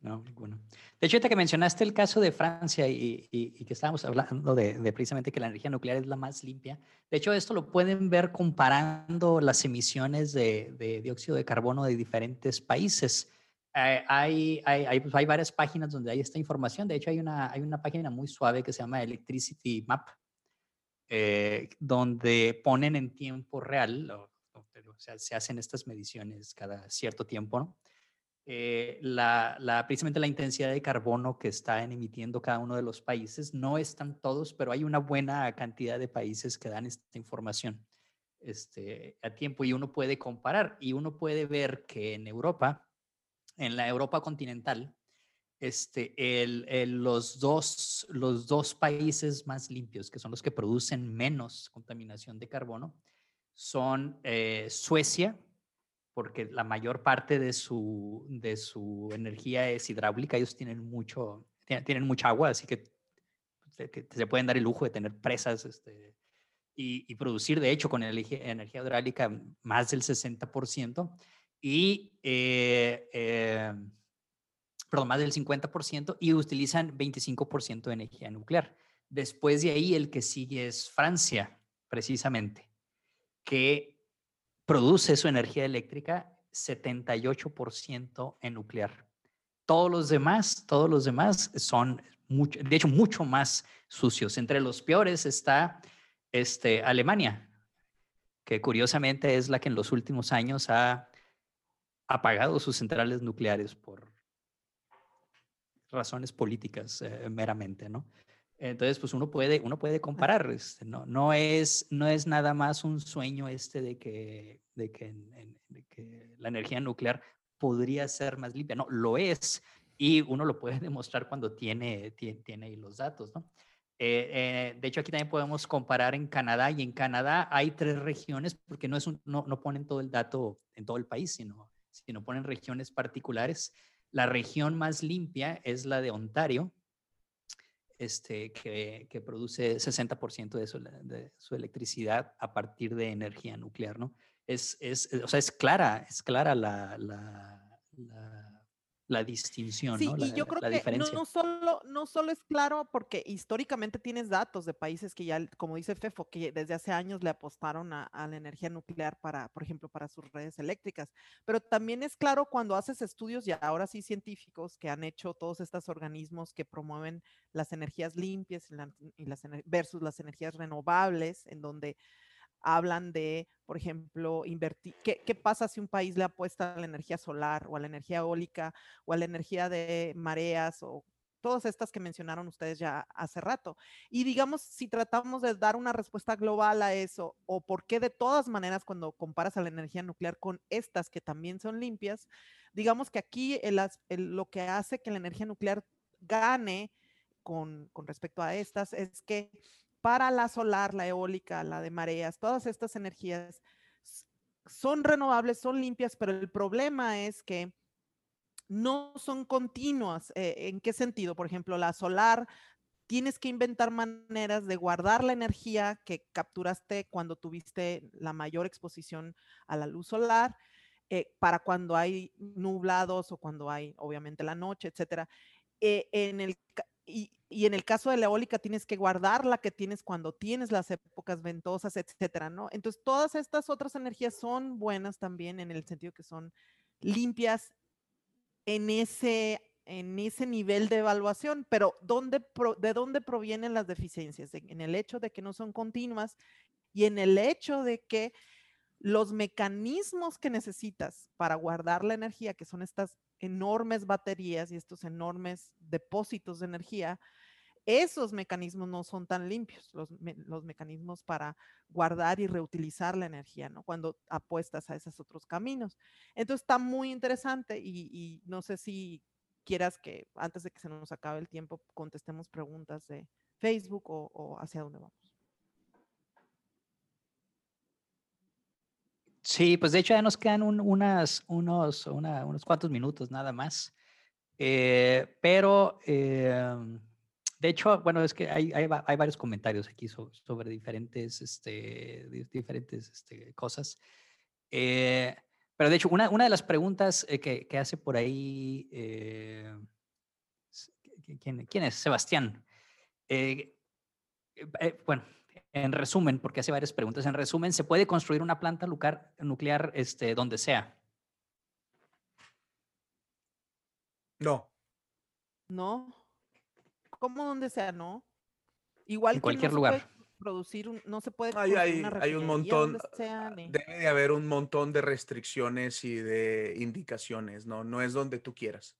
No, bueno. De hecho, ahorita que mencionaste el caso de Francia y, que estábamos hablando de, precisamente que la energía nuclear es la más limpia, de hecho, esto lo pueden ver comparando las emisiones de, dióxido de carbono de diferentes países. Eh, hay, hay, pues, hay, varias páginas donde hay esta información. De hecho, hay una, hay una página muy suave que se llama Electricity Map, eh, donde ponen en tiempo real, se hacen estas mediciones cada cierto tiempo. Eh, la, precisamente la intensidad de carbono que están emitiendo cada uno de los países. No están todos, pero hay una buena cantidad de países que dan esta información este, a tiempo y uno puede comparar y uno puede ver que en Europa, en la Europa continental, este, el, los, dos, los dos países más limpios, que son los que producen menos contaminación de carbono, son eh, Suecia, porque la mayor parte de su, de su energía es hidráulica, ellos tienen, mucho, tienen, mucha agua, así que, se pueden dar el lujo de tener presas este, y, producir, de hecho, con energía, energía hidráulica más del 60%. Y eh, eh perdón, más del 50% y utilizan 25% de energía nuclear. Después de ahí, el que sigue es Francia, precisamente, que produce su energía eléctrica 78% en nuclear. Todos los demás, todos los demás son, mucho, de hecho, mucho más sucios. Entre los peores está este, Alemania, que curiosamente es la que en los últimos años ha apagado sus centrales nucleares por razones políticas eh, meramente, ¿no? Entonces, pues uno puede, uno puede comparar, este, ¿no? No es, no es nada más un sueño este de que, de que, que la energía nuclear podría ser más limpia, no, lo es y uno lo puede [LAUGHS] demostrar cuando tiene, tiene, tiene los datos, ¿no? Eh, eh, de hecho, aquí también podemos comparar en Canadá y en Canadá hay tres regiones porque no, es un, no, no ponen todo el dato en todo el país, sino, sino ponen regiones particulares. La región más limpia es la de Ontario, este, que, produce 60% de su, de su, electricidad a partir de energía nuclear, ¿no? Es, es, o sea, es clara, es clara la, la, la la distinción, sí, ¿no? y yo creo que no, solo, no solo es claro porque históricamente tienes datos de países que ya, como dice Fefo, que desde hace años le apostaron a, la energía nuclear para, por ejemplo, para sus redes eléctricas, pero también es claro cuando haces estudios y ahora sí científicos que han hecho todos estos organismos que promueven las energías limpias y, las, versus las energías renovables, en donde hablan de, por ejemplo, invertir, ¿qué, ¿qué, pasa si un país le apuesta a la energía solar o a la energía eólica o a la energía de mareas o todas estas que mencionaron ustedes ya hace rato. Y digamos, si tratamos de dar una respuesta global a eso, o por qué de todas maneras cuando comparas a la energía nuclear con estas que también son limpias, digamos que aquí lo que hace que la energía nuclear gane con, con respecto a estas es que para la solar, la eólica, la de mareas, todas estas energías son renovables, son limpias, pero el problema es que no son continuas. Eh, ¿En qué sentido? Por ejemplo, la solar, tienes que inventar maneras de guardar la energía que capturaste cuando tuviste la mayor exposición a la luz solar, eh, para cuando hay nublados o cuando hay, obviamente, la noche, etcétera. Eh, en el, y, en el caso de la eólica tienes que guardar la que tienes cuando tienes las épocas ventosas, etcétera, ¿no? Entonces, todas estas otras energías son buenas también en el sentido que son limpias en ese, en ese nivel de evaluación, pero ¿dónde ¿de dónde provienen las deficiencias? En el hecho de que no son continuas y en el hecho de que los mecanismos que necesitas para guardar la energía, que son estas enormes baterías y estos enormes depósitos de energía, esos mecanismos no son tan limpios, los, mecanismos para guardar y reutilizar la energía, ¿no? Cuando apuestas a esos otros caminos. Entonces está muy interesante y, no sé si quieras que antes de que se nos acabe el tiempo contestemos preguntas de Facebook o hacia dónde vamos. Sí, pues de hecho ya nos quedan unas, unos, unos cuantos minutos nada más. Eh, pero, em, de hecho, bueno, es que hay, hay, varios comentarios aquí sobre, diferentes, este, diferentes este, cosas. Eh, pero de hecho, una, una de las preguntas eh, que, que, hace por ahí, ¿quién, ¿quién, es? Sebastián. bueno, en resumen, porque hace varias preguntas, en resumen, ¿se puede construir una planta nuclear, nuclear este, donde sea? No. No. ¿Cómo donde sea? No. Igual en cualquier lugar. producir no se puede hay, hay, hay un montón debe de haber un montón de restricciones y de indicaciones no no es donde tú quieras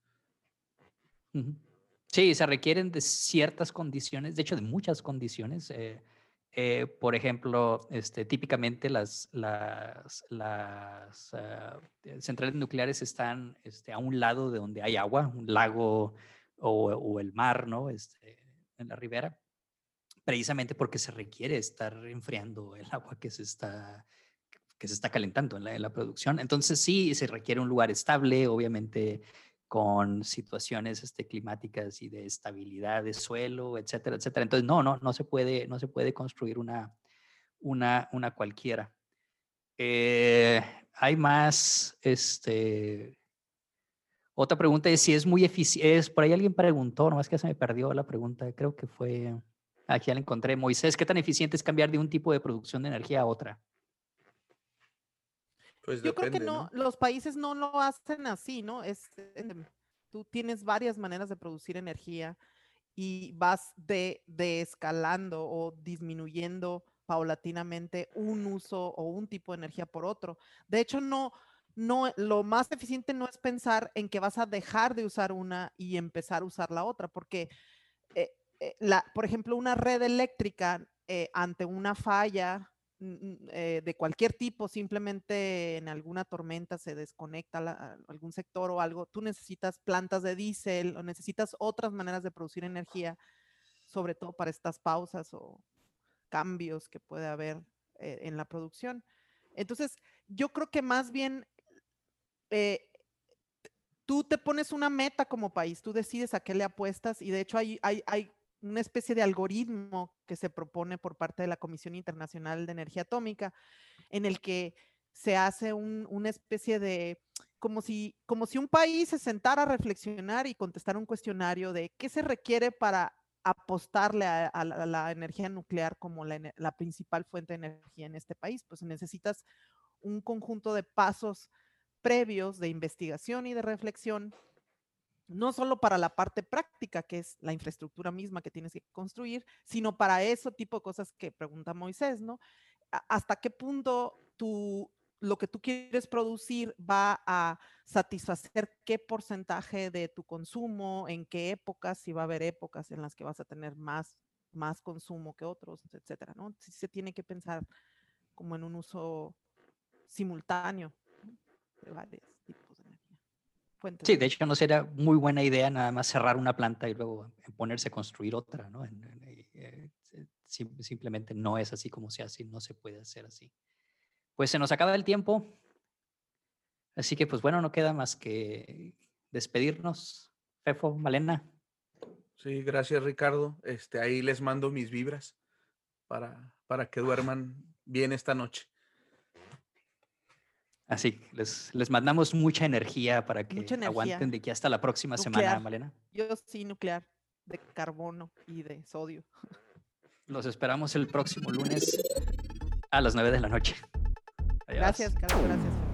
sí se requieren de ciertas condiciones de hecho de muchas condiciones eh, eh, por ejemplo, este, típicamente las, las, las eh, centrales nucleares están este, a un lado de donde hay agua, un lago o, o, el mar, ¿no? Este, en la ribera, precisamente porque se requiere estar enfriando el [LAUGHS] agua que se está, que se está calentando en la, en la producción. Entonces sí, se requiere un lugar estable, obviamente con situaciones este, climáticas y de estabilidad de suelo, etcétera, etcétera. Entonces, no, no, no se puede, no se puede construir una, una, una cualquiera. Eh, hay más, este, otra pregunta es si es muy eficiente, por ahí alguien preguntó, nomás que se me perdió la pregunta, creo que fue, aquí ya la encontré, Moisés, ¿qué tan eficiente es cambiar de un tipo de producción de energía a otra? Pues Yo creo que no, los países no lo hacen así, ¿no? Es, tú tienes varias maneras de producir energía y vas de, de escalando o disminuyendo paulatinamente un uso o un tipo de energía por otro. De hecho, no, no, lo más eficiente no es pensar en que vas a dejar de usar una y empezar a usar la otra, porque, eh, eh, la, por ejemplo, una red eléctrica eh, ante una falla eh, de cualquier tipo, simplemente en alguna tormenta se desconecta algún sector o algo, tú necesitas plantas de diésel o necesitas otras maneras de producir energía, sobre todo para estas pausas o cambios que puede haber eh, en la producción. Entonces, yo creo que más bien eh, tú te pones una meta como país, tú decides a qué le apuestas y de hecho hay, hay, hay una especie de algoritmo que se propone por parte de la Comisión Internacional de Energía Atómica, en el que se hace una especie de, como si, como si un país se sentara a reflexionar y contestar un cuestionario de qué se requiere para apostarle a, la, energía nuclear como la, la, principal fuente de energía en este país. Pues necesitas un conjunto de pasos previos de investigación y de reflexión no solo para la parte práctica, que es la infraestructura misma que tienes que construir, sino para ese tipo de cosas que pregunta Moisés, ¿no? ¿Hasta qué punto tú, lo que tú quieres producir va a satisfacer qué porcentaje de tu consumo, en qué épocas, si va a haber épocas en las que vas a tener más, más consumo que otros, etcétera, ¿no? Se tiene que pensar como en un uso simultáneo de de Sí, de hecho no sería muy buena idea nada más cerrar una planta y luego ponerse a construir otra, ¿no? Eh, simplemente no es así como se hace, no se puede hacer así. Pues se nos acaba el tiempo, así que pues bueno, no queda más que despedirnos. Fefo, Malena. Sí, gracias Ricardo. Este, ahí les mando mis vibras para, para que duerman bien esta noche. Así, les, les mandamos mucha energía para que aguanten de aquí hasta la próxima semana, Malena. Yo sí, nuclear, de carbono y de sodio. Los esperamos el próximo lunes a las 9 de la noche. Gracias, Carlos, gracias.